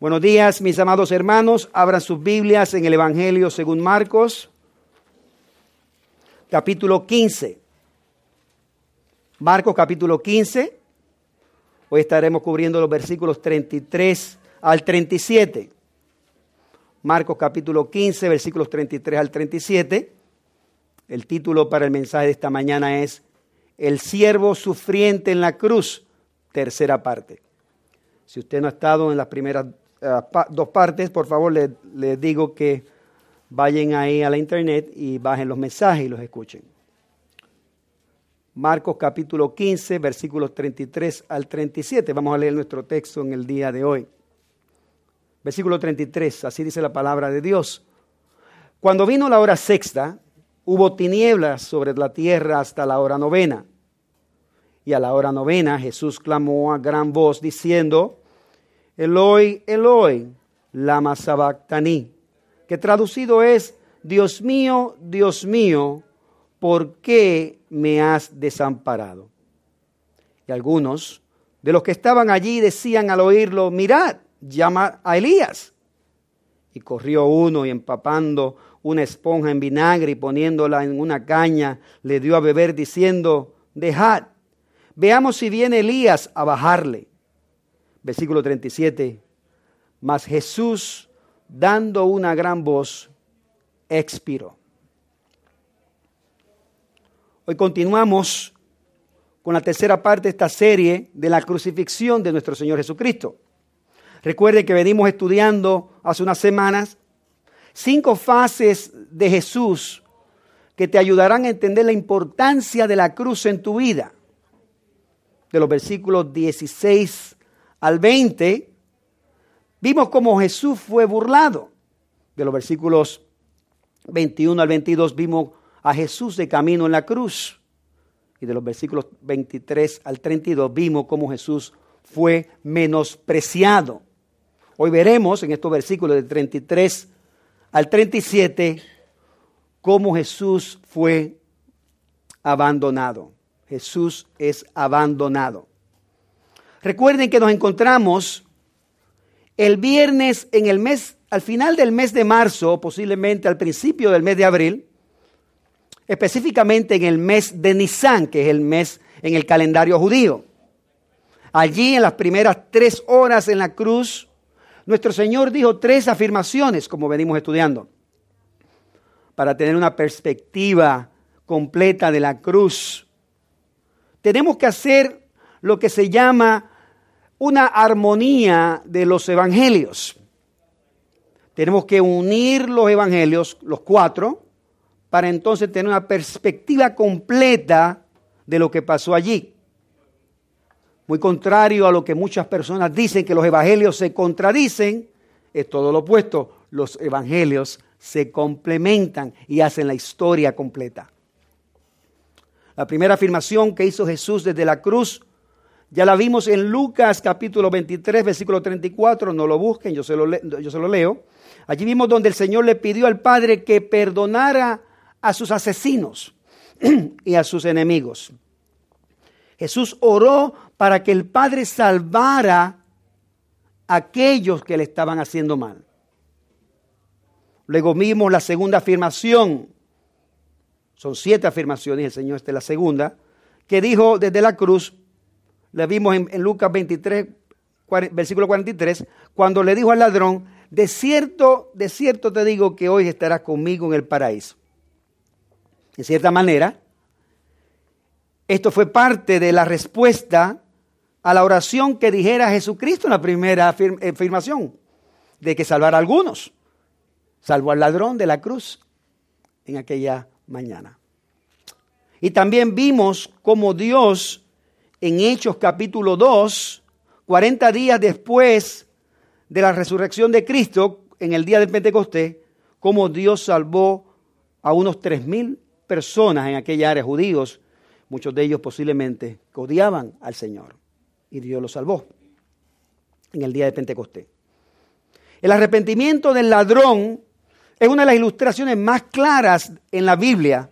Buenos días, mis amados hermanos. Abran sus Biblias en el Evangelio según Marcos, capítulo 15. Marcos capítulo 15. Hoy estaremos cubriendo los versículos 33 al 37. Marcos capítulo 15, versículos 33 al 37. El título para el mensaje de esta mañana es El siervo sufriente en la cruz, tercera parte. Si usted no ha estado en las primeras eh, dos partes, por favor les, digo que vayan ahí a la internet y bajen los mensajes y los escuchen. Marcos capítulo 15, versículos 33 al 37. Vamos a leer nuestro texto en el día de hoy. Versículo 33, así dice la palabra de Dios. Cuando vino la hora sexta, hubo tinieblas sobre la tierra hasta la hora novena. Y a la hora novena Jesús clamó a gran voz diciendo, Eloi, Eloi, lama sabactani, que traducido es, Dios mío, Dios mío, ¿por qué me has desamparado? Y algunos de los que estaban allí decían al oírlo, mirad, llama a Elías. Y corrió uno y empapando una esponja en vinagre y poniéndola en una caña, le dio a beber diciendo, dejad, veamos si viene Elías a bajarle versículo 37, mas Jesús, dando una gran voz, expiró. Hoy continuamos con la tercera parte de esta serie de la crucifixión de nuestro Señor Jesucristo. Recuerde que venimos estudiando hace unas semanas cinco fases de Jesús que te ayudarán a entender la importancia de la cruz en tu vida. De los versículos 16 al 20, vimos cómo Jesús fue burlado. De los versículos 21 al 22 vimos a Jesús de camino en la cruz. Y de los versículos 23 al 32 vimos cómo Jesús fue menospreciado. Hoy veremos en estos versículos de 33 al 37 cómo Jesús fue abandonado. Jesús es abandonado. Recuerden que nos encontramos el viernes en el mes, al final del mes de marzo, posiblemente al principio del mes de abril, específicamente en el mes de Nisan, que es el mes en el calendario judío. Allí en las primeras tres horas en la cruz, nuestro Señor dijo tres afirmaciones, como venimos estudiando, para tener una perspectiva completa de la cruz. Tenemos que hacer lo que se llama una armonía de los evangelios. Tenemos que unir los evangelios, los cuatro, para entonces tener una perspectiva completa de lo que pasó allí. Muy contrario a lo que muchas personas dicen que los evangelios se contradicen, es todo lo opuesto. Los evangelios se complementan y hacen la historia completa. La primera afirmación que hizo Jesús desde la cruz ya la vimos en Lucas capítulo 23, versículo 34, no lo busquen, yo se lo, yo se lo leo. Allí vimos donde el Señor le pidió al Padre que perdonara a sus asesinos y a sus enemigos. Jesús oró para que el Padre salvara a aquellos que le estaban haciendo mal. Luego vimos la segunda afirmación. Son siete afirmaciones, el Señor esta es la segunda, que dijo desde la cruz, le vimos en, Lucas 23, versículo 43, cuando le dijo al ladrón, de cierto, de cierto te digo que hoy estarás conmigo en el paraíso. En cierta manera, esto fue parte de la respuesta a la oración que dijera Jesucristo en la primera afirmación, de que salvar a algunos. Salvó al ladrón de la cruz en aquella mañana. Y también vimos cómo Dios en Hechos capítulo 2, 40 días después de la resurrección de Cristo, en el día del Pentecostés, cómo Dios salvó a unos tres mil personas en aquella área, judíos, muchos de ellos posiblemente odiaban al Señor. Y Dios los salvó en el día de Pentecostés. El arrepentimiento del ladrón es una de las ilustraciones más claras en la Biblia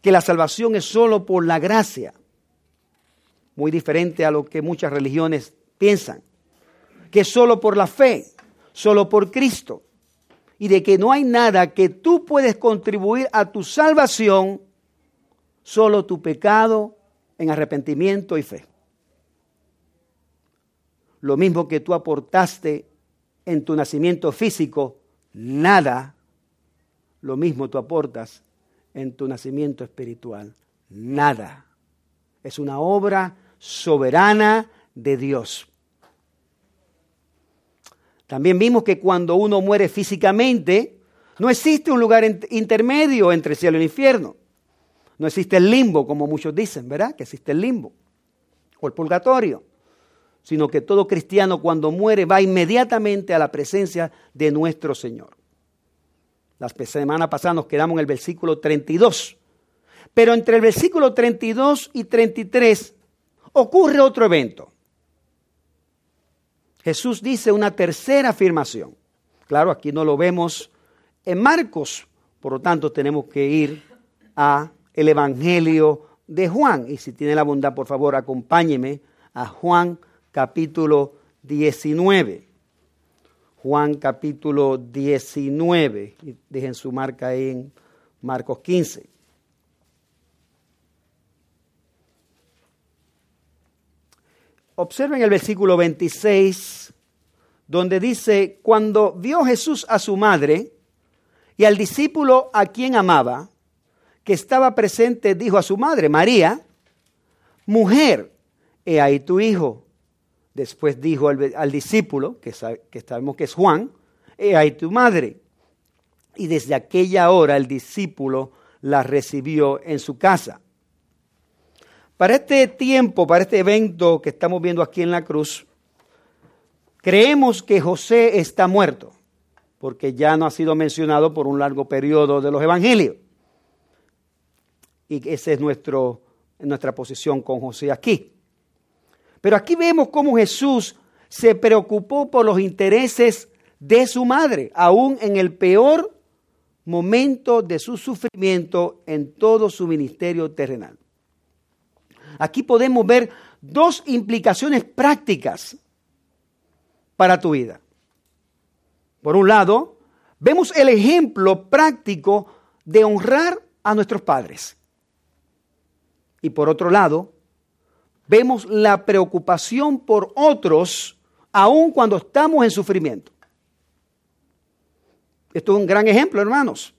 que la salvación es solo por la gracia muy diferente a lo que muchas religiones piensan. que solo por la fe, solo por Cristo, y de que no hay nada que tú puedes contribuir a tu salvación, solo tu pecado en arrepentimiento y fe. Lo mismo que tú aportaste en tu nacimiento físico, nada, lo mismo tú aportas en tu nacimiento espiritual, nada. Es una obra soberana de Dios. También vimos que cuando uno muere físicamente, no existe un lugar intermedio entre cielo y infierno. No existe el limbo, como muchos dicen, ¿verdad? Que existe el limbo o el purgatorio. Sino que todo cristiano cuando muere va inmediatamente a la presencia de nuestro Señor. La semana pasada nos quedamos en el versículo 32. Pero entre el versículo 32 y 33 ocurre otro evento. Jesús dice una tercera afirmación. Claro, aquí no lo vemos en Marcos, por lo tanto tenemos que ir a el Evangelio de Juan. Y si tiene la bondad, por favor, acompáñeme a Juan capítulo 19. Juan capítulo 19. Dejen su marca ahí en Marcos 15. Observen el versículo 26, donde dice, cuando vio Jesús a su madre y al discípulo a quien amaba, que estaba presente, dijo a su madre, María, mujer, he ahí tu hijo. Después dijo al, discípulo, que, que sabemos que es Juan, he ahí tu madre. Y desde aquella hora el discípulo la recibió en su casa. Para este tiempo, para este evento que estamos viendo aquí en la cruz, creemos que José está muerto, porque ya no ha sido mencionado por un largo periodo de los evangelios. Y esa es nuestro, nuestra posición con José aquí. Pero aquí vemos cómo Jesús se preocupó por los intereses de su madre, aún en el peor momento de su sufrimiento en todo su ministerio terrenal. Aquí podemos ver dos implicaciones prácticas para tu vida. Por un lado, vemos el ejemplo práctico de honrar a nuestros padres. Y por otro lado, vemos la preocupación por otros aun cuando estamos en sufrimiento. Esto es un gran ejemplo, hermanos.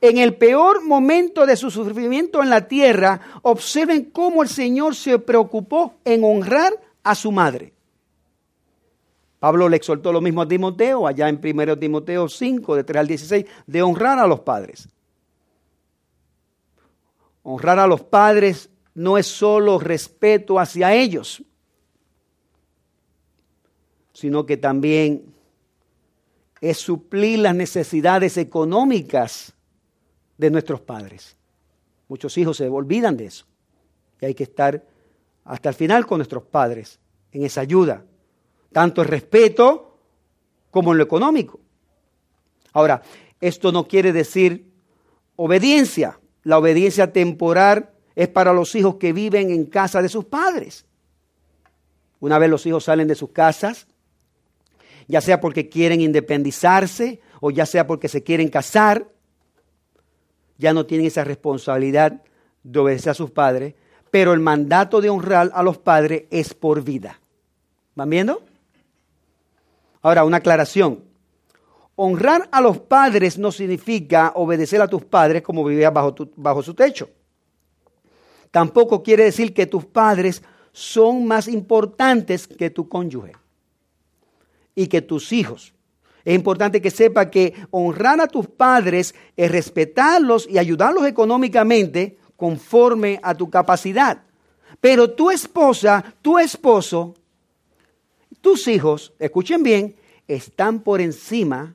En el peor momento de su sufrimiento en la tierra, observen cómo el Señor se preocupó en honrar a su madre. Pablo le exhortó lo mismo a Timoteo, allá en 1 Timoteo 5, de 3 al 16, de honrar a los padres. Honrar a los padres no es solo respeto hacia ellos, sino que también es suplir las necesidades económicas de nuestros padres. Muchos hijos se olvidan de eso. Y hay que estar hasta el final con nuestros padres en esa ayuda, tanto en respeto como en lo económico. Ahora, esto no quiere decir obediencia. La obediencia temporal es para los hijos que viven en casa de sus padres. Una vez los hijos salen de sus casas, ya sea porque quieren independizarse o ya sea porque se quieren casar, ya no tienen esa responsabilidad de obedecer a sus padres, pero el mandato de honrar a los padres es por vida. ¿Van viendo? Ahora, una aclaración. Honrar a los padres no significa obedecer a tus padres como vivías bajo, bajo su techo. Tampoco quiere decir que tus padres son más importantes que tu cónyuge y que tus hijos. Es importante que sepa que honrar a tus padres es respetarlos y ayudarlos económicamente conforme a tu capacidad. Pero tu esposa, tu esposo, tus hijos, escuchen bien, están por encima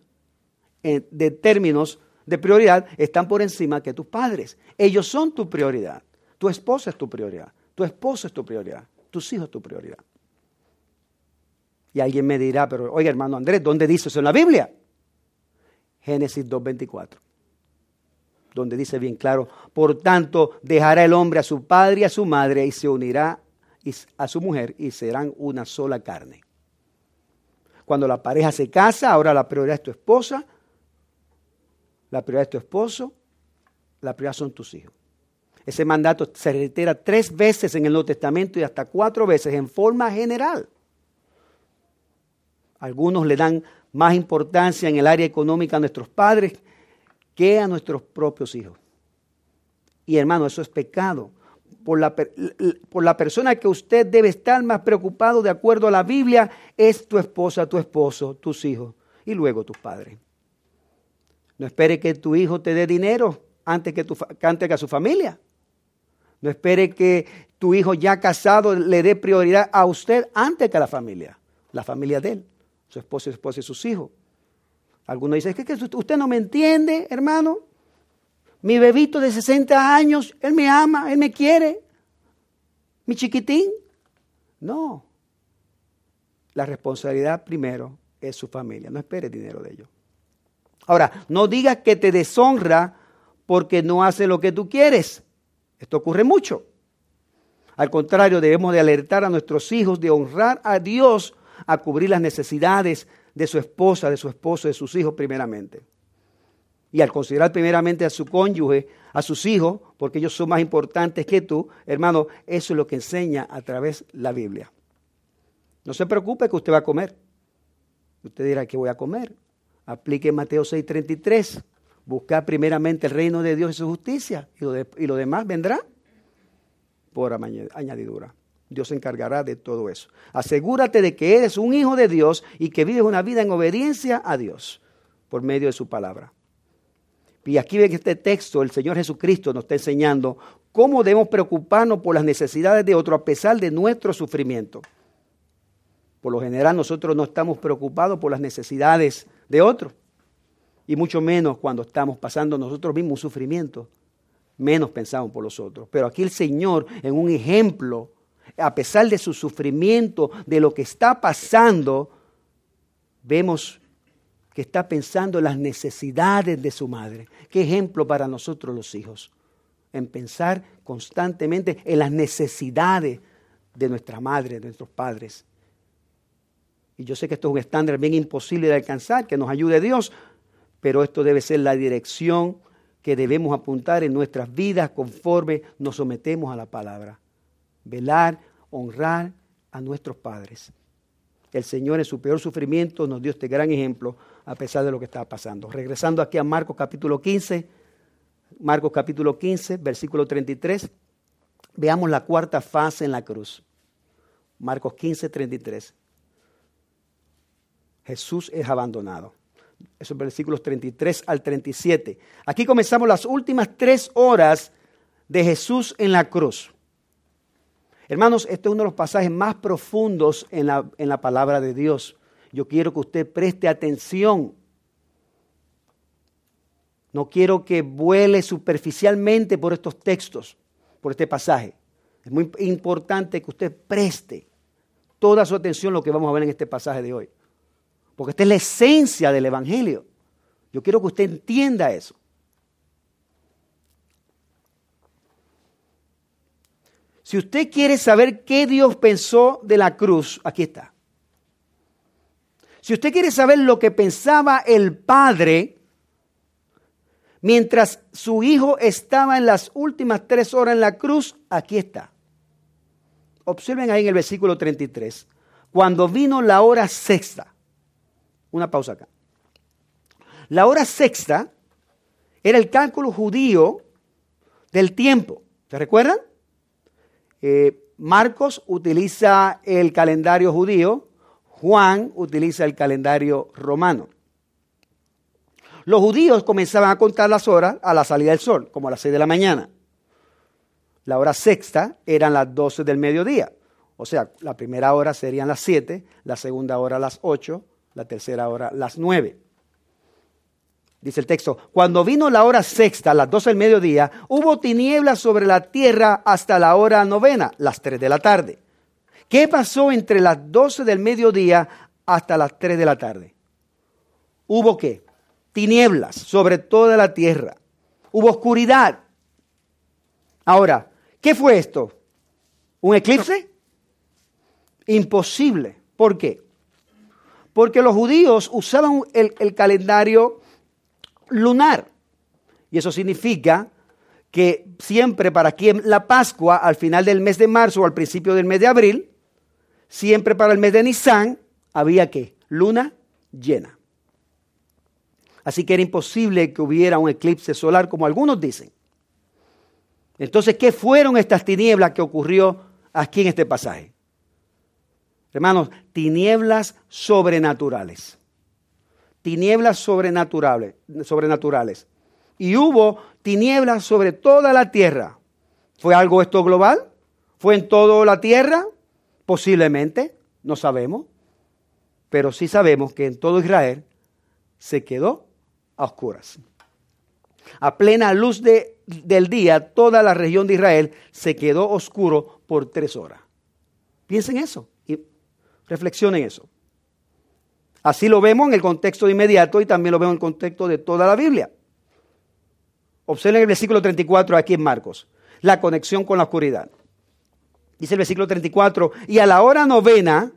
eh, de términos de prioridad, están por encima que tus padres. Ellos son tu prioridad. Tu esposa es tu prioridad. Tu esposo es tu prioridad. Tus hijos es tu prioridad. Y alguien me dirá, pero oye hermano Andrés, ¿dónde dice eso en la Biblia? Génesis 2.24, donde dice bien claro, por tanto dejará el hombre a su padre y a su madre y se unirá a su mujer y serán una sola carne. Cuando la pareja se casa, ahora la prioridad es tu esposa, la prioridad es tu esposo, la prioridad son tus hijos. Ese mandato se reitera tres veces en el Nuevo Testamento y hasta cuatro veces en forma general. Algunos le dan más importancia en el área económica a nuestros padres que a nuestros propios hijos. Y hermano, eso es pecado. Por la, por la, persona que usted debe estar más preocupado de acuerdo a la Biblia es tu esposa, tu esposo, tus hijos y luego tus padres. No espere que tu hijo te dé dinero antes que, tu, antes que a su familia. No espere que tu hijo ya casado le dé prioridad a usted antes que a la familia, la familia de él su esposa, su esposa y sus hijos. Algunos dicen, es que usted no me entiende, hermano. Mi bebito de 60 años, él me ama, él me quiere. Mi chiquitín. No. La responsabilidad primero es su familia. No espere dinero de ellos. Ahora, no digas que te deshonra porque no hace lo que tú quieres. Esto ocurre mucho. Al contrario, debemos de alertar a nuestros hijos de honrar a Dios a cubrir las necesidades de su esposa, de su esposo, de sus hijos primeramente. Y al considerar primeramente a su cónyuge, a sus hijos, porque ellos son más importantes que tú, hermano, eso es lo que enseña a través de la Biblia. No se preocupe que usted va a comer. Usted dirá, ¿qué voy a comer? Aplique Mateo 6:33. Buscar primeramente el reino de Dios y su justicia, y lo, y lo demás vendrá por añadidura. Dios se encargará de todo eso. Asegúrate de que eres un hijo de Dios y que vives una vida en obediencia a Dios por medio de su palabra. Y aquí en este texto el Señor Jesucristo nos está enseñando cómo debemos preocuparnos por las necesidades de otro a pesar de nuestro sufrimiento. Por lo general nosotros no estamos preocupados por las necesidades de otro. Y mucho menos cuando estamos pasando nosotros mismos un sufrimiento. Menos pensamos por los otros. Pero aquí el Señor, en un ejemplo, a pesar de su sufrimiento, de lo que está pasando, vemos que está pensando en las necesidades de su madre. Qué ejemplo para nosotros los hijos, en pensar constantemente en las necesidades de nuestra madre, de nuestros padres. Y yo sé que esto es un estándar bien imposible de alcanzar, que nos ayude Dios, pero esto debe ser la dirección que debemos apuntar en nuestras vidas conforme nos sometemos a la palabra velar, honrar a nuestros padres. El Señor en su peor sufrimiento nos dio este gran ejemplo a pesar de lo que estaba pasando. Regresando aquí a Marcos capítulo 15, Marcos capítulo 15, versículo 33, veamos la cuarta fase en la cruz. Marcos 15, 33. Jesús es abandonado. Esos versículos 33 al 37. Aquí comenzamos las últimas tres horas de Jesús en la cruz. Hermanos, este es uno de los pasajes más profundos en la, en la palabra de Dios. Yo quiero que usted preste atención. No quiero que vuele superficialmente por estos textos, por este pasaje. Es muy importante que usted preste toda su atención a lo que vamos a ver en este pasaje de hoy. Porque esta es la esencia del Evangelio. Yo quiero que usted entienda eso. Si usted quiere saber qué Dios pensó de la cruz, aquí está. Si usted quiere saber lo que pensaba el Padre mientras su Hijo estaba en las últimas tres horas en la cruz, aquí está. Observen ahí en el versículo 33. Cuando vino la hora sexta. Una pausa acá. La hora sexta era el cálculo judío del tiempo. ¿Se recuerdan? Eh, Marcos utiliza el calendario judío, Juan utiliza el calendario romano. Los judíos comenzaban a contar las horas a la salida del sol, como a las 6 de la mañana. La hora sexta eran las 12 del mediodía. O sea, la primera hora serían las 7, la segunda hora las 8, la tercera hora las 9. Dice el texto, cuando vino la hora sexta, las doce del mediodía, hubo tinieblas sobre la tierra hasta la hora novena, las tres de la tarde. ¿Qué pasó entre las doce del mediodía hasta las tres de la tarde? Hubo qué? Tinieblas sobre toda la tierra. Hubo oscuridad. Ahora, ¿qué fue esto? ¿Un eclipse? Imposible. ¿Por qué? Porque los judíos usaban el, el calendario lunar. Y eso significa que siempre para quien la Pascua, al final del mes de marzo o al principio del mes de abril, siempre para el mes de Nisan, había que luna llena. Así que era imposible que hubiera un eclipse solar, como algunos dicen. Entonces, ¿qué fueron estas tinieblas que ocurrió aquí en este pasaje? Hermanos, tinieblas sobrenaturales. Tinieblas sobrenaturales. Y hubo tinieblas sobre toda la tierra. ¿Fue algo esto global? ¿Fue en toda la tierra? Posiblemente, no sabemos. Pero sí sabemos que en todo Israel se quedó a oscuras. A plena luz de, del día, toda la región de Israel se quedó oscuro por tres horas. Piensen eso y reflexionen eso. Así lo vemos en el contexto inmediato y también lo vemos en el contexto de toda la Biblia. Observen el versículo 34 aquí en Marcos, la conexión con la oscuridad. Dice el versículo 34, y a la hora novena,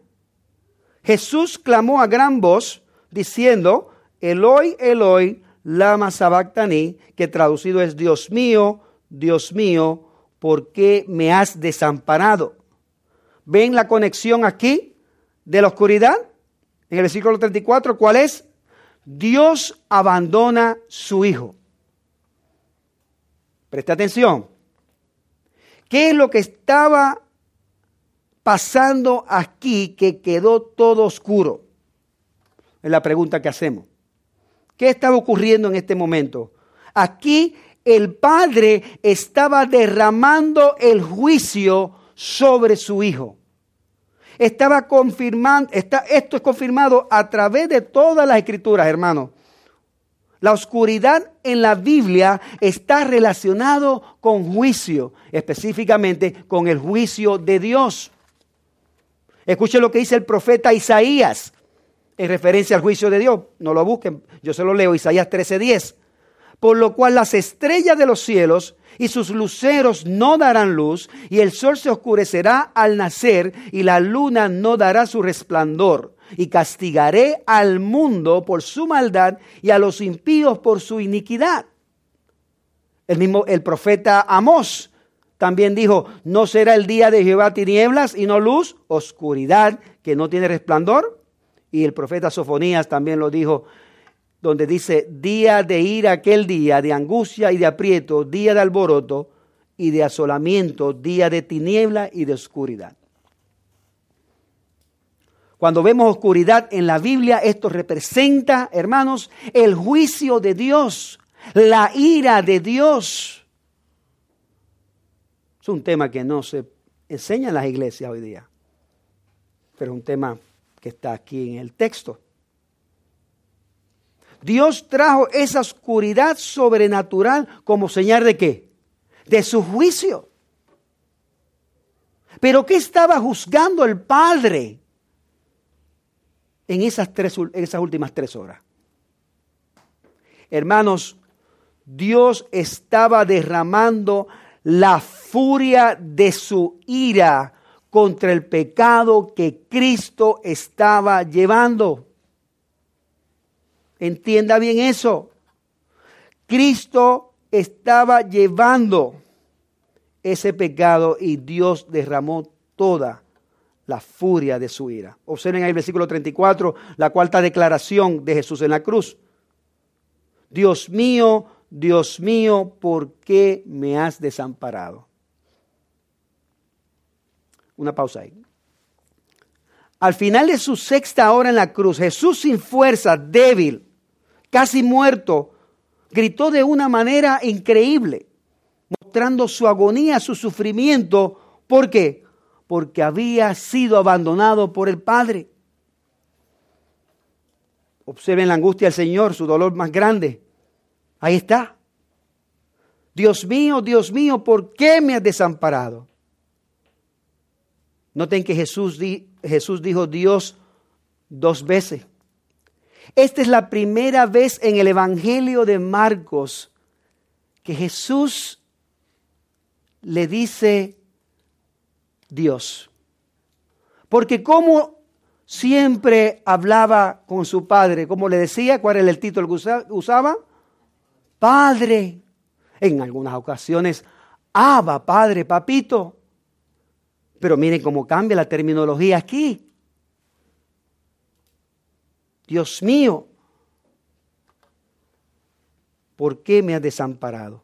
Jesús clamó a gran voz diciendo, Eloi, Eloi, lama sabactani, que traducido es Dios mío, Dios mío, ¿por qué me has desamparado? ¿Ven la conexión aquí de la oscuridad? En el versículo 34, ¿cuál es? Dios abandona su Hijo. Presta atención. ¿Qué es lo que estaba pasando aquí que quedó todo oscuro? Es la pregunta que hacemos. ¿Qué estaba ocurriendo en este momento? Aquí el Padre estaba derramando el juicio sobre su Hijo. Estaba confirmando, está, esto es confirmado a través de todas las escrituras, hermanos. La oscuridad en la Biblia está relacionado con juicio, específicamente con el juicio de Dios. Escuche lo que dice el profeta Isaías en referencia al juicio de Dios. No lo busquen, yo se lo leo, Isaías 13:10. Por lo cual las estrellas de los cielos y sus luceros no darán luz, y el sol se oscurecerá al nacer, y la luna no dará su resplandor. Y castigaré al mundo por su maldad y a los impíos por su iniquidad. El mismo el profeta Amós también dijo, no será el día de Jehová tinieblas y no luz, oscuridad que no tiene resplandor y el profeta Sofonías también lo dijo, donde dice, día de ira aquel día, de angustia y de aprieto, día de alboroto y de asolamiento, día de tiniebla y de oscuridad. Cuando vemos oscuridad en la Biblia, esto representa, hermanos, el juicio de Dios, la ira de Dios. Es un tema que no se enseña en las iglesias hoy día, pero es un tema que está aquí en el texto. Dios trajo esa oscuridad sobrenatural como señal de qué? De su juicio. Pero ¿qué estaba juzgando el Padre en esas, tres, en esas últimas tres horas? Hermanos, Dios estaba derramando la furia de su ira contra el pecado que Cristo estaba llevando. Entienda bien eso. Cristo estaba llevando ese pecado y Dios derramó toda la furia de su ira. Observen ahí el versículo 34, la cuarta declaración de Jesús en la cruz. Dios mío, Dios mío, ¿por qué me has desamparado? Una pausa ahí. Al final de su sexta hora en la cruz, Jesús sin fuerza, débil, casi muerto, gritó de una manera increíble, mostrando su agonía, su sufrimiento. ¿Por qué? Porque había sido abandonado por el Padre. Observen la angustia del Señor, su dolor más grande. Ahí está. Dios mío, Dios mío, ¿por qué me has desamparado? Noten que Jesús, Jesús dijo Dios dos veces. Esta es la primera vez en el Evangelio de Marcos que Jesús le dice Dios. Porque ¿cómo siempre hablaba con su padre. Como le decía, ¿cuál era el título que usaba? Padre. En algunas ocasiones, Abba, padre, papito. Pero miren cómo cambia la terminología aquí. Dios mío, ¿por qué me has desamparado?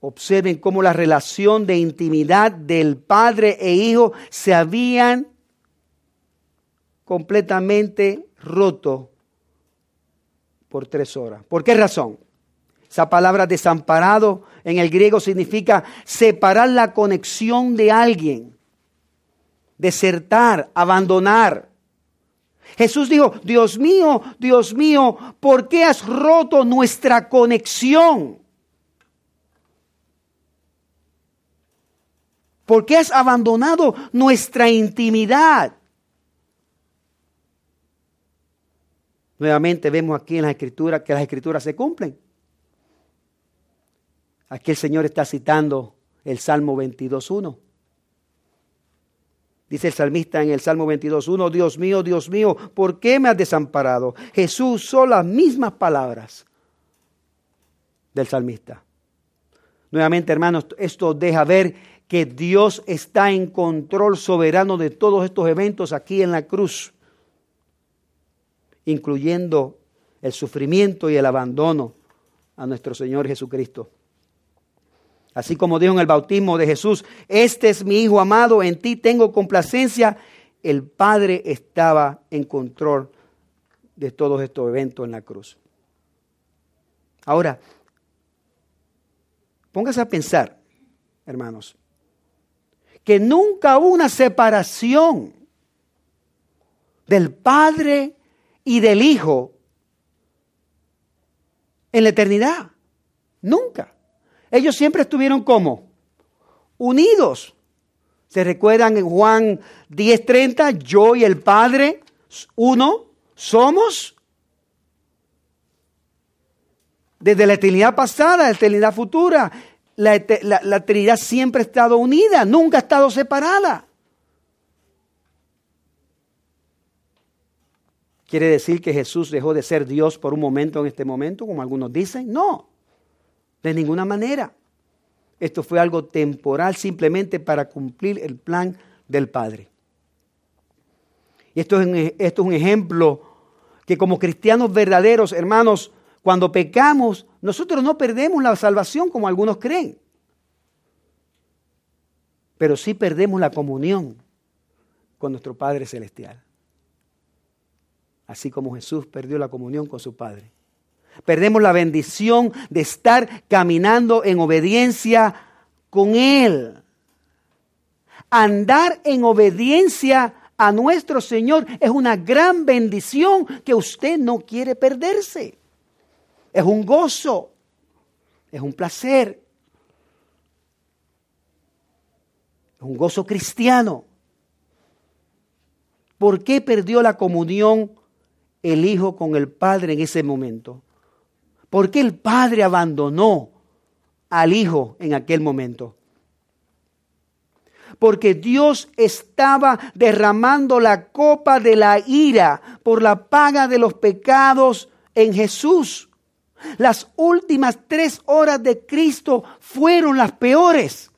Observen cómo la relación de intimidad del padre e hijo se habían completamente roto por tres horas. ¿Por qué razón? Esa palabra desamparado en el griego significa separar la conexión de alguien, desertar, abandonar. Jesús dijo, Dios mío, Dios mío, ¿por qué has roto nuestra conexión? ¿Por qué has abandonado nuestra intimidad? Nuevamente vemos aquí en la escritura que las escrituras se cumplen. Aquí el Señor está citando el Salmo 22.1. Dice el salmista en el Salmo 22.1, Dios mío, Dios mío, ¿por qué me has desamparado? Jesús son las mismas palabras del salmista. Nuevamente, hermanos, esto deja ver que Dios está en control soberano de todos estos eventos aquí en la cruz, incluyendo el sufrimiento y el abandono a nuestro Señor Jesucristo. Así como dijo en el bautismo de Jesús, este es mi Hijo amado, en ti tengo complacencia. El Padre estaba en control de todos estos eventos en la cruz. Ahora, póngase a pensar, hermanos, que nunca hubo una separación del Padre y del Hijo en la eternidad. Nunca. Ellos siempre estuvieron como unidos. ¿Se recuerdan en Juan 10:30? Yo y el Padre, uno, somos. Desde la eternidad pasada, la eternidad futura, la, la eternidad siempre ha estado unida, nunca ha estado separada. ¿Quiere decir que Jesús dejó de ser Dios por un momento en este momento, como algunos dicen? No. De ninguna manera. Esto fue algo temporal simplemente para cumplir el plan del Padre. Y esto es, un, esto es un ejemplo que como cristianos verdaderos, hermanos, cuando pecamos, nosotros no perdemos la salvación como algunos creen. Pero sí perdemos la comunión con nuestro Padre Celestial. Así como Jesús perdió la comunión con su Padre. Perdemos la bendición de estar caminando en obediencia con Él. Andar en obediencia a nuestro Señor es una gran bendición que usted no quiere perderse. Es un gozo, es un placer, es un gozo cristiano. ¿Por qué perdió la comunión el Hijo con el Padre en ese momento? ¿Por qué el Padre abandonó al Hijo en aquel momento? Porque Dios estaba derramando la copa de la ira por la paga de los pecados en Jesús. Las últimas tres horas de Cristo fueron las peores.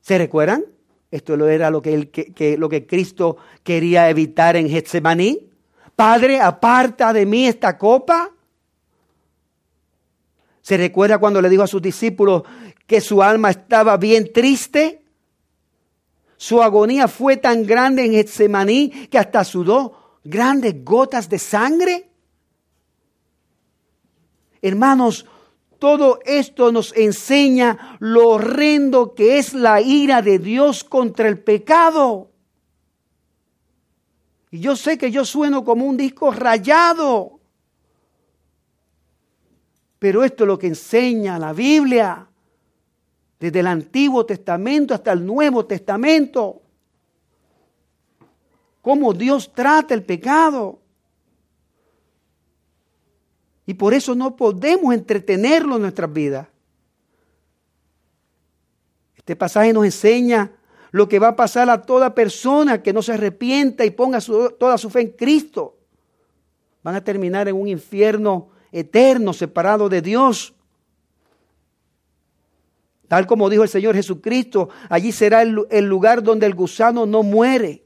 ¿Se recuerdan? Esto era lo que, lo que Cristo quería evitar en Getsemaní. Padre, aparta de mí esta copa. ¿Se recuerda cuando le dijo a sus discípulos que su alma estaba bien triste? Su agonía fue tan grande en Getsemaní que hasta sudó grandes gotas de sangre. Hermanos, todo esto nos enseña lo horrendo que es la ira de Dios contra el pecado. Y yo sé que yo sueno como un disco rayado. Pero esto es lo que enseña la Biblia. Desde el Antiguo Testamento hasta el Nuevo Testamento. Cómo Dios trata el pecado. Y por eso no podemos entretenerlo en nuestras vidas. Este pasaje nos enseña lo que va a pasar a toda persona que no se arrepienta y ponga toda su fe en Cristo. Van a terminar en un infierno eterno, separado de Dios. Tal como dijo el Señor Jesucristo, allí será el, lugar donde el gusano no muere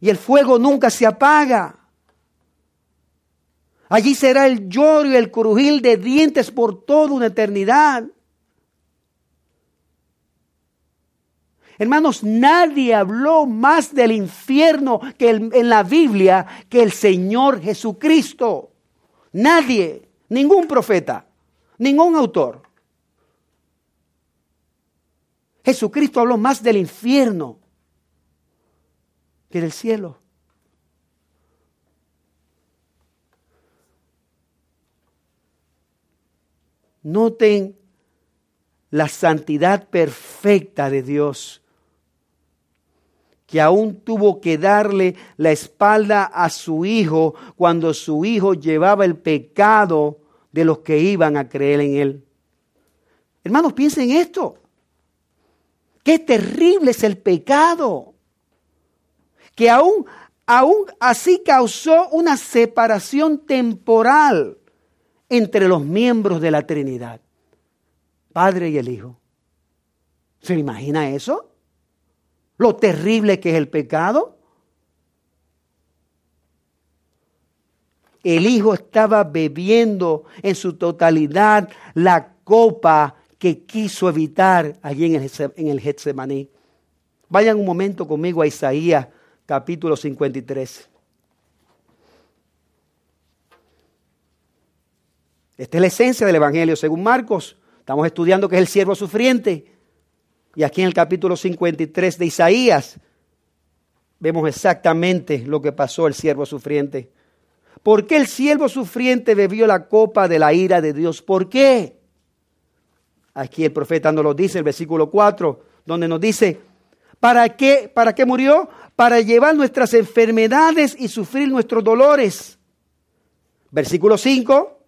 y el fuego nunca se apaga. Allí será el lloro y el crujir de dientes por toda una eternidad. Hermanos, nadie habló más del infierno que en la Biblia que el Señor Jesucristo. Nadie, ningún profeta, ningún autor. Jesucristo habló más del infierno que del cielo. Noten la santidad perfecta de Dios, que aún tuvo que darle la espalda a su hijo cuando su hijo llevaba el pecado de los que iban a creer en él. Hermanos, piensen en esto. Qué terrible es el pecado. Que aún, aún así causó una separación temporal entre los miembros de la Trinidad, Padre y el Hijo. ¿Se imagina eso? Lo terrible que es el pecado. El Hijo estaba bebiendo en su totalidad la copa que quiso evitar allí en el, Getsemaní. Vayan un momento conmigo a Isaías capítulo 53. Esta es la esencia del Evangelio según Marcos. Estamos estudiando que es el siervo sufriente. Y aquí en el capítulo 53 de Isaías vemos exactamente lo que pasó el siervo sufriente. ¿Por qué el siervo sufriente bebió la copa de la ira de Dios? ¿Por qué? Aquí el profeta nos lo dice, el versículo 4, donde nos dice, ¿para qué, ¿para qué murió? Para llevar nuestras enfermedades y sufrir nuestros dolores. Versículo 5,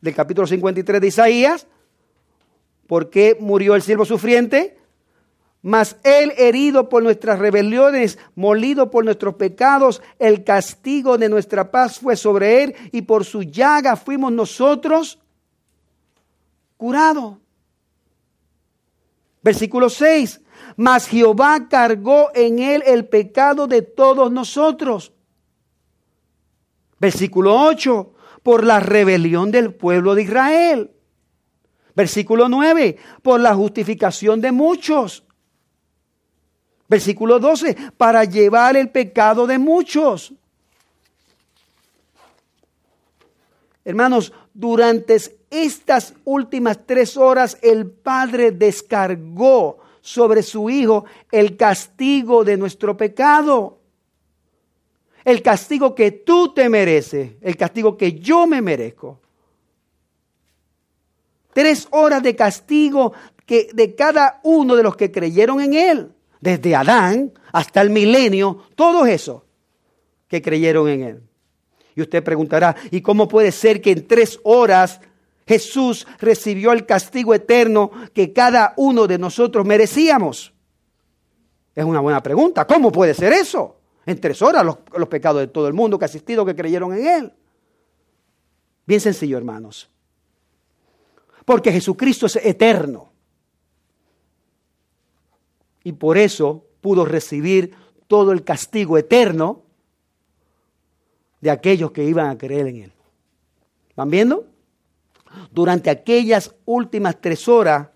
del capítulo 53 de Isaías. ¿Por qué murió el siervo sufriente? Mas él herido por nuestras rebeliones, molido por nuestros pecados, el castigo de nuestra paz fue sobre él y por su llaga fuimos nosotros curados. Versículo 6. Mas Jehová cargó en él el pecado de todos nosotros. Versículo 8 por la rebelión del pueblo de Israel. Versículo 9, por la justificación de muchos. Versículo 12, para llevar el pecado de muchos. Hermanos, durante estas últimas tres horas el Padre descargó sobre su Hijo el castigo de nuestro pecado el castigo que tú te mereces, el castigo que yo me merezco. Tres horas de castigo que de cada uno de los que creyeron en Él, desde Adán hasta el milenio, todos esos que creyeron en Él. Y usted preguntará, ¿y cómo puede ser que en tres horas Jesús recibió el castigo eterno que cada uno de nosotros merecíamos? Es una buena pregunta. ¿Cómo puede ser eso? en tres horas los, pecados de todo el mundo que ha asistido, que creyeron en Él. Bien sencillo, hermanos. Porque Jesucristo es eterno. Y por eso pudo recibir todo el castigo eterno de aquellos que iban a creer en Él. ¿Van viendo? Durante aquellas últimas tres horas,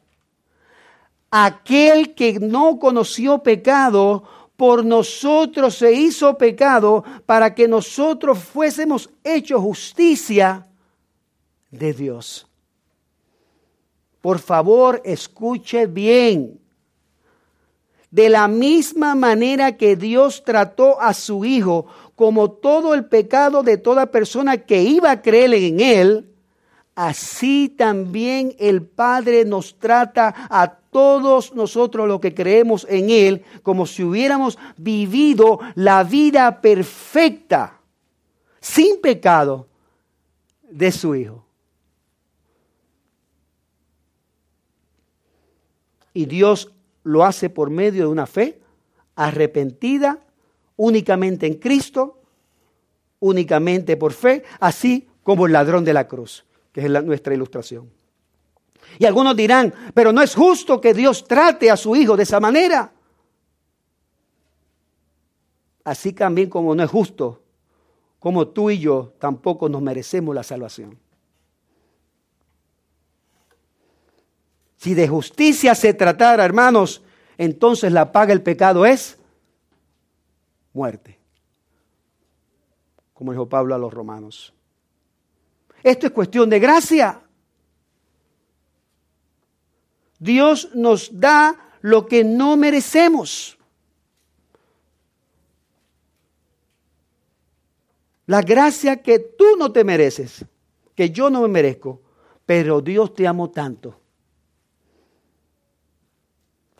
aquel que no conoció pecado por nosotros se hizo pecado para que nosotros fuésemos hechos justicia de Dios. Por favor, escuche bien. De la misma manera que Dios trató a su Hijo como todo el pecado de toda persona que iba a creer en Él, así también el Padre nos trata a todos nosotros los que creemos en Él como si hubiéramos vivido la vida perfecta, sin pecado, de su Hijo. Y Dios lo hace por medio de una fe arrepentida únicamente en Cristo, únicamente por fe, así como el ladrón de la cruz, que es nuestra ilustración. Y algunos dirán, pero no es justo que Dios trate a su hijo de esa manera. Así también como no es justo, como tú y yo tampoco nos merecemos la salvación. Si de justicia se tratara, hermanos, entonces la paga del pecado es muerte. Como dijo Pablo a los romanos. Esto es cuestión de gracia. Dios nos da lo que no merecemos. La gracia que tú no te mereces, que yo no me merezco, pero Dios te amó tanto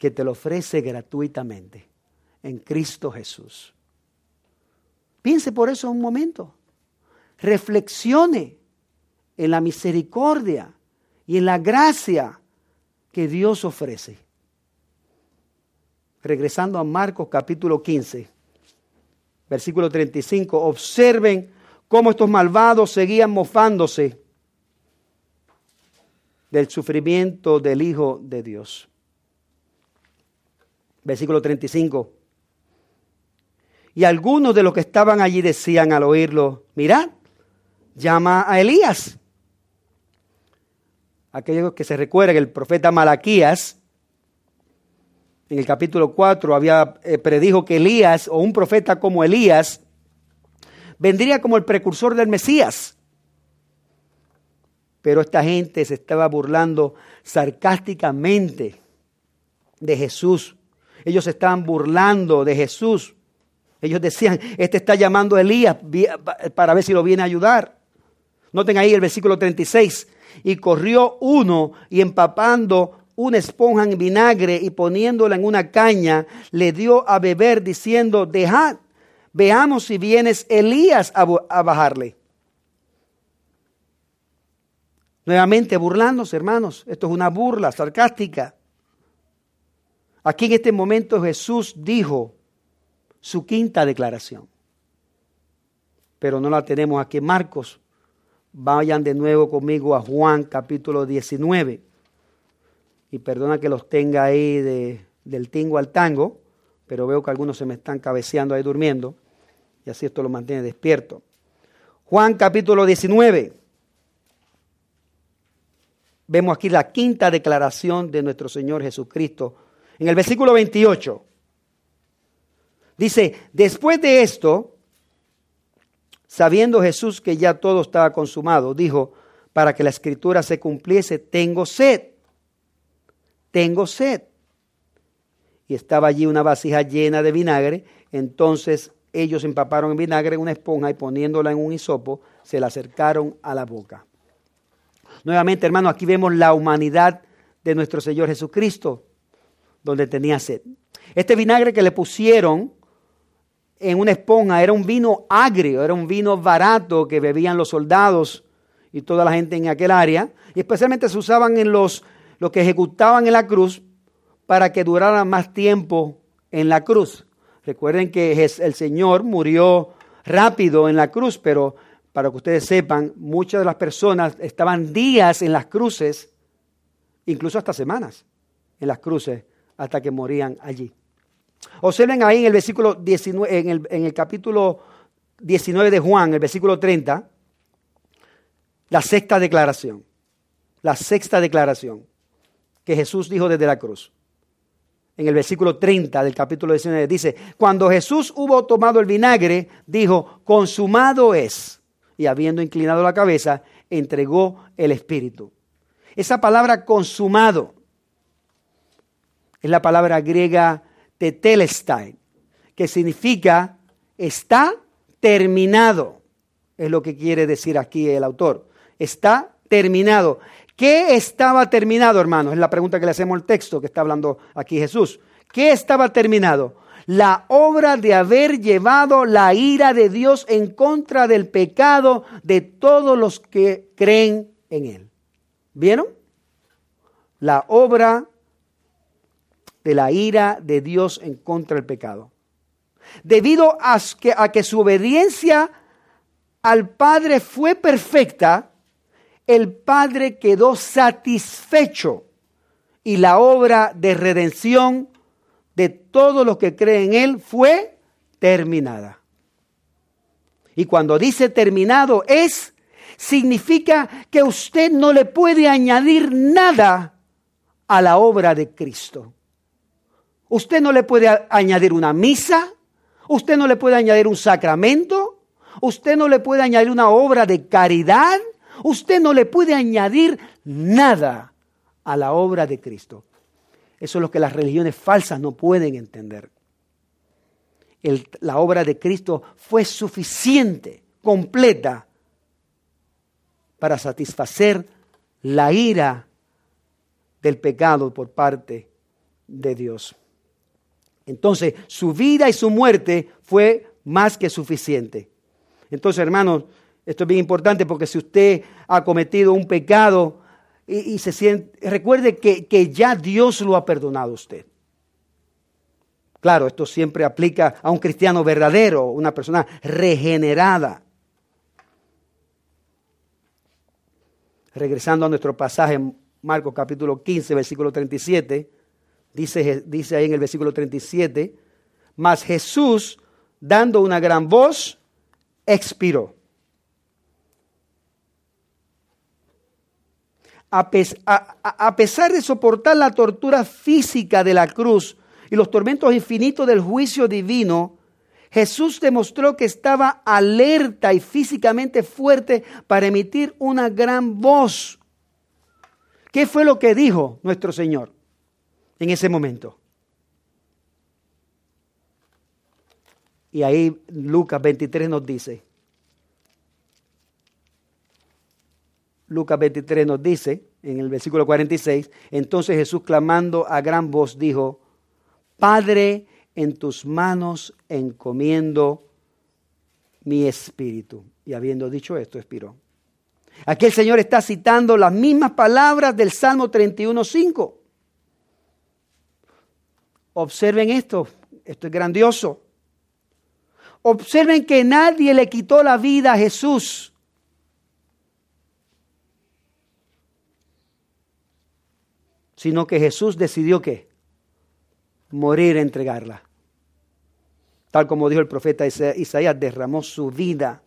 que te lo ofrece gratuitamente en Cristo Jesús. Piense por eso un momento. Reflexione en la misericordia y en la gracia que Dios ofrece. Regresando a Marcos capítulo 15, versículo 35, observen cómo estos malvados seguían mofándose del sufrimiento del Hijo de Dios. Versículo 35. Y algunos de los que estaban allí decían al oírlo, mirad, llama a Elías aquellos que se recuerdan, el profeta Malaquías, en el capítulo 4, había eh, predijo que Elías, o un profeta como Elías, vendría como el precursor del Mesías. Pero esta gente se estaba burlando sarcásticamente de Jesús. Ellos estaban burlando de Jesús. Ellos decían, este está llamando a Elías para ver si lo viene a ayudar. Noten ahí el versículo 36 y corrió uno y empapando una esponja en vinagre y poniéndola en una caña, le dio a beber diciendo, dejad, veamos si vienes Elías a, a bajarle. Nuevamente burlándose, hermanos. Esto es una burla sarcástica. Aquí en este momento Jesús dijo su quinta declaración. Pero no la tenemos aquí Marcos. Vayan de nuevo conmigo a Juan capítulo 19. Y perdona que los tenga ahí de, del tingo al tango, pero veo que algunos se me están cabeceando ahí durmiendo. Y así esto lo mantiene despierto. Juan capítulo 19. Vemos aquí la quinta declaración de nuestro Señor Jesucristo. En el versículo 28. Dice, después de esto, Sabiendo Jesús que ya todo estaba consumado, dijo, para que la escritura se cumpliese, tengo sed, tengo sed. Y estaba allí una vasija llena de vinagre, entonces ellos empaparon en vinagre una esponja y poniéndola en un hisopo, se la acercaron a la boca. Nuevamente, hermano, aquí vemos la humanidad de nuestro Señor Jesucristo, donde tenía sed. Este vinagre que le pusieron en una esponja, era un vino agrio, era un vino barato que bebían los soldados y toda la gente en aquel área, y especialmente se usaban en los, los que ejecutaban en la cruz para que durara más tiempo en la cruz. Recuerden que el Señor murió rápido en la cruz, pero para que ustedes sepan, muchas de las personas estaban días en las cruces, incluso hasta semanas en las cruces, hasta que morían allí. Observen ahí en el versículo 19, en el, en el capítulo 19 de Juan, el versículo 30, la sexta declaración. La sexta declaración que Jesús dijo desde la cruz. En el versículo 30 del capítulo 19 dice, cuando Jesús hubo tomado el vinagre, dijo, consumado es. Y habiendo inclinado la cabeza, entregó el Espíritu. Esa palabra consumado es la palabra griega tetelestai, que significa está terminado, es lo que quiere decir aquí el autor. Está terminado. ¿Qué estaba terminado, hermanos? Es la pregunta que le hacemos al texto que está hablando aquí Jesús. ¿Qué estaba terminado? La obra de haber llevado la ira de Dios en contra del pecado de todos los que creen en Él. ¿Vieron? La obra de la ira de Dios en contra del pecado. Debido a que, a que su obediencia al Padre fue perfecta, el Padre quedó satisfecho y la obra de redención de todos los que creen en Él fue terminada. Y cuando dice terminado es, significa que usted no le puede añadir nada a la obra de Cristo. Usted no le puede añadir una misa, usted no le puede añadir un sacramento, usted no le puede añadir una obra de caridad, usted no le puede añadir nada a la obra de Cristo. Eso es lo que las religiones falsas no pueden entender. la obra de Cristo fue suficiente, completa, para satisfacer la ira del pecado por parte de Dios. Entonces, su vida y su muerte fue más que suficiente. Entonces, hermanos, esto es bien importante porque si usted ha cometido un pecado y, se siente, recuerde que, que ya Dios lo ha perdonado a usted. Claro, esto siempre aplica a un cristiano verdadero, una persona regenerada. Regresando a nuestro pasaje, Marcos capítulo 15, versículo 37, dice, dice ahí en el versículo 37, mas Jesús, dando una gran voz, expiró. A, a pesar de soportar la tortura física de la cruz y los tormentos infinitos del juicio divino, Jesús demostró que estaba alerta y físicamente fuerte para emitir una gran voz. ¿Qué fue lo que dijo nuestro Señor en ese momento? Y ahí Lucas 23 nos dice, Lucas 23 nos dice, en el versículo 46, entonces Jesús clamando a gran voz dijo, Padre, en tus manos encomiendo mi espíritu. Y habiendo dicho esto, expiró. Aquí el Señor está citando las mismas palabras del Salmo 31.5. Observen esto, esto es grandioso. Observen que nadie le quitó la vida a Jesús. Sino que Jesús decidió que morir, entregarla. Tal como dijo el profeta Isaías, derramó su vida.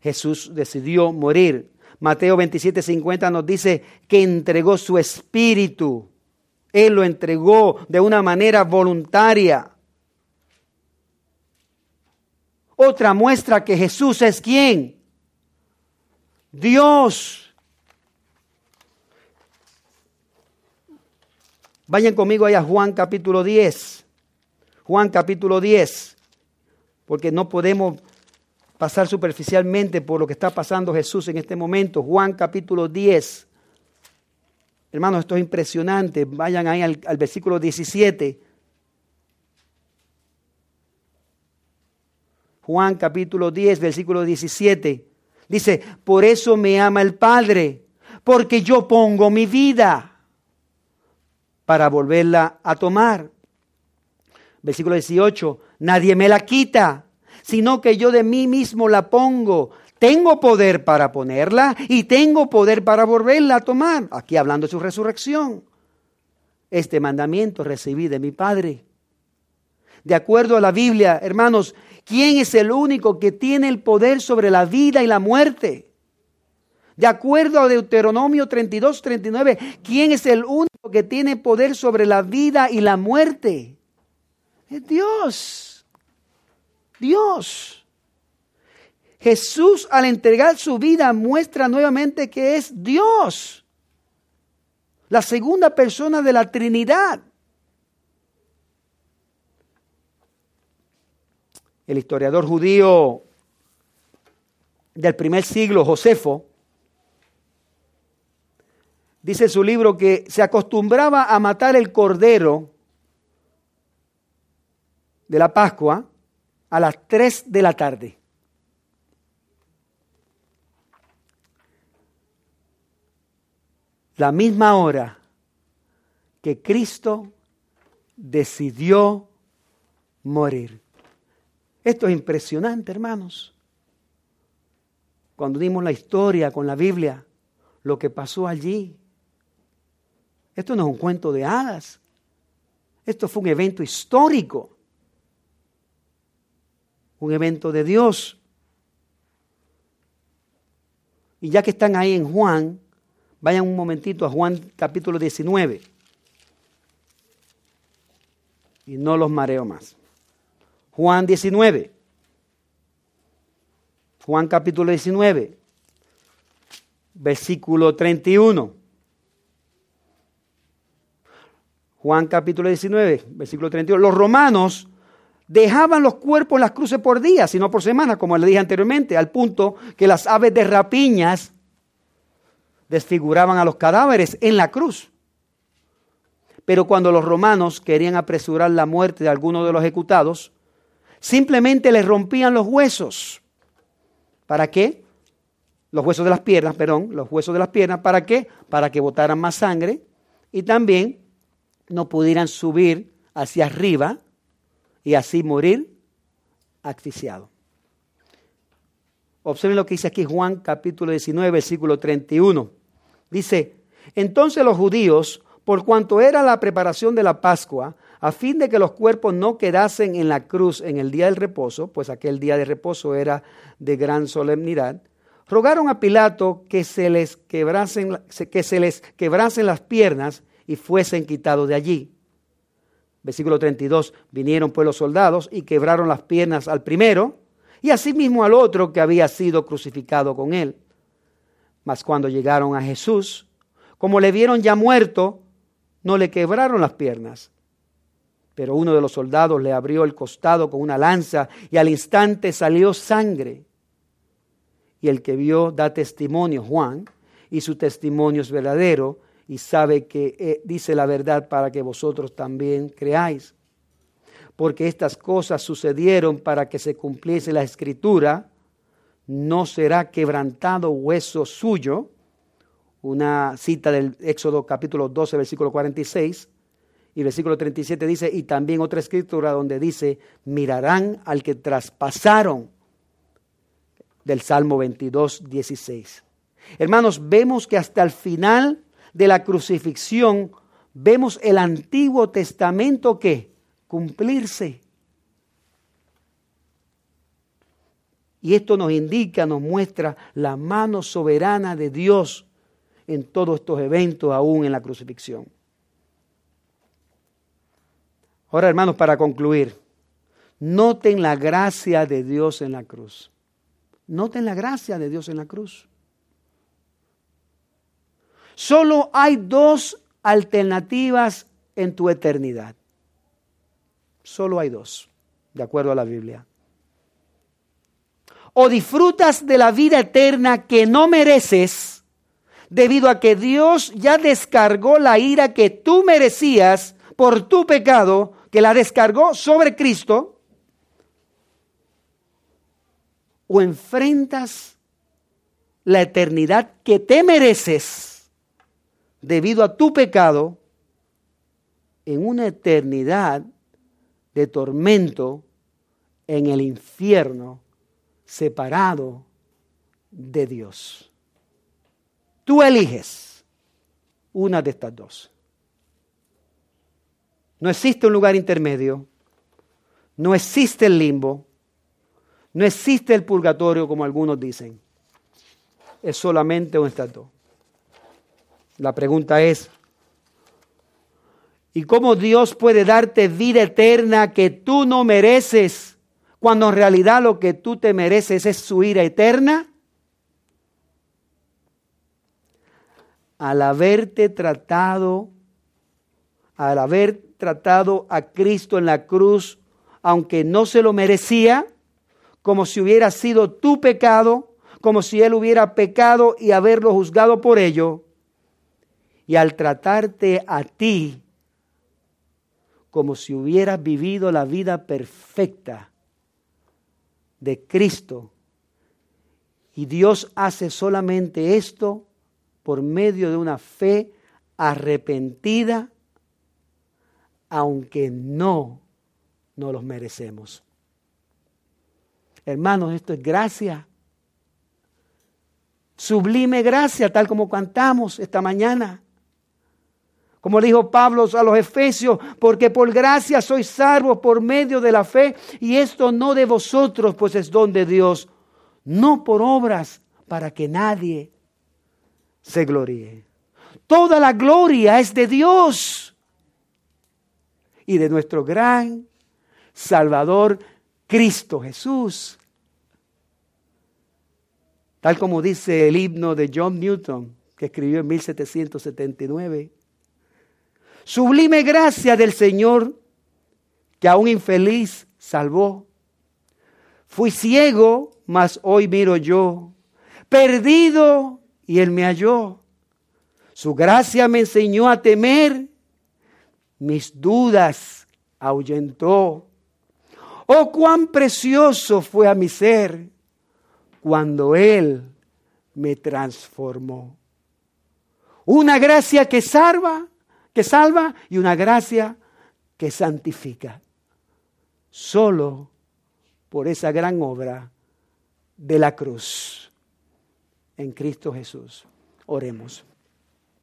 Jesús decidió morir. Mateo 27, 50 nos dice que entregó su espíritu. Él lo entregó de una manera voluntaria. Otra muestra que Jesús es quién? Dios. Vayan conmigo allá a Juan capítulo 10. Juan capítulo 10. Porque no podemos pasar superficialmente por lo que está pasando Jesús en este momento. Juan capítulo 10. Hermanos, esto es impresionante. Vayan ahí al, al versículo 17. Juan capítulo 10, versículo 17. Dice, por eso me ama el Padre, porque yo pongo mi vida para volverla a tomar. Versículo 18, nadie me la quita, sino que yo de mí mismo la pongo. Tengo poder para ponerla y tengo poder para volverla a tomar. Aquí hablando de su resurrección. Este mandamiento recibí de mi Padre. De acuerdo a la Biblia, hermanos, ¿quién es el único que tiene el poder sobre la vida y la muerte? De acuerdo a Deuteronomio 32, 39, ¿quién es el único que tiene poder sobre la vida y la muerte? Es Dios. Dios. Jesús al entregar su vida muestra nuevamente que es Dios. La segunda persona de la Trinidad. El historiador judío del primer siglo, Josefo, dice su libro que se acostumbraba a matar el cordero de la Pascua a las 3 de la tarde. La misma hora que Cristo decidió morir. Esto es impresionante, hermanos. Cuando dimos la historia con la Biblia, lo que pasó allí. Esto no es un cuento de hadas. Esto fue un evento histórico. Un evento de Dios. Y ya que están ahí en Juan, vayan un momentito a Juan capítulo 19. Y no los mareo más. Juan 19. Juan capítulo 19, versículo 31. Juan capítulo 19, versículo 31. Los romanos dejaban los cuerpos en las cruces por días, no por semanas, como le dije anteriormente, al punto que las aves de rapiñas desfiguraban a los cadáveres en la cruz. Pero cuando los romanos querían apresurar la muerte de alguno de los ejecutados, simplemente les rompían los huesos. ¿Para qué? Los huesos de las piernas, perdón, los huesos de las piernas, ¿para qué? Para que botaran más sangre y también no pudieran subir hacia arriba y así morir asfixiado. Observen lo que dice aquí Juan capítulo 19, versículo 31. Dice, entonces los judíos, por cuanto era la preparación de la Pascua, a fin de que los cuerpos no quedasen en la cruz en el día del reposo, pues aquel día de reposo era de gran solemnidad, rogaron a Pilato que se les quebrasen, que se les quebrasen las piernas y fuesen quitados de allí. Versículo 32, vinieron pues los soldados y quebraron las piernas al primero y asimismo al otro que había sido crucificado con él. Mas cuando llegaron a Jesús, como le vieron ya muerto, no le quebraron las piernas, pero uno de los soldados le abrió el costado con una lanza y al instante salió sangre. Y el que vio da testimonio, Juan, y su testimonio es verdadero y sabe que eh, dice la verdad para que vosotros también creáis. Porque estas cosas sucedieron para que se cumpliese la escritura, no será quebrantado hueso suyo. Una cita del Éxodo capítulo 12, versículo 46 y versículo 37 dice, y también otra escritura donde dice, mirarán al que traspasaron del Salmo 22, 16. Hermanos, vemos que hasta el final de la crucifixión vemos el Antiguo Testamento que cumplirse. Y esto nos indica, nos muestra la mano soberana de Dios en todos estos eventos, aún en la crucifixión. Ahora, hermanos, para concluir, noten la gracia de Dios en la cruz. Noten la gracia de Dios en la cruz. Solo hay dos alternativas en tu eternidad. Solo hay dos, de acuerdo a la Biblia. O disfrutas de la vida eterna que no mereces, debido a que Dios ya descargó la ira que tú merecías por tu pecado que la descargó sobre Cristo, o enfrentas la eternidad que te mereces debido a tu pecado en una eternidad de tormento en el infierno separado de Dios. Tú eliges una de estas dos. No existe un lugar intermedio. No existe el limbo. No existe el purgatorio como algunos dicen. Es solamente un estatus. La pregunta es, ¿y cómo Dios puede darte vida eterna que tú no mereces cuando en realidad lo que tú te mereces es su ira eterna? Al haberte tratado, al haber tratado a Cristo en la cruz, aunque no se lo merecía, como si hubiera sido tu pecado, como si Él hubiera pecado y haberlo juzgado por ello, y al tratarte a ti como si hubieras vivido la vida perfecta de Cristo, y Dios hace solamente esto por medio de una fe arrepentida aunque no no los merecemos. Hermanos, esto es gracia. Sublime gracia, tal como cantamos esta mañana. Como dijo Pablo a los Efesios, porque por gracia sois salvos por medio de la fe, y esto no de vosotros, pues es don de Dios, no por obras, para que nadie se gloríe. Toda la gloria es de Dios y de nuestro gran Salvador Cristo Jesús. Tal como dice el himno de John Newton, que escribió en 1779. Sublime gracia del Señor que a un infeliz salvó. Fui ciego, mas hoy miro yo. Perdido, y Él me halló. Su gracia me enseñó a temer. Mis dudas ahuyentó. Oh, cuán precioso fue a mi ser cuando Él me transformó. Una gracia que salva que salva y una gracia que santifica. Solo por esa gran obra de la cruz en Cristo Jesús. Oremos.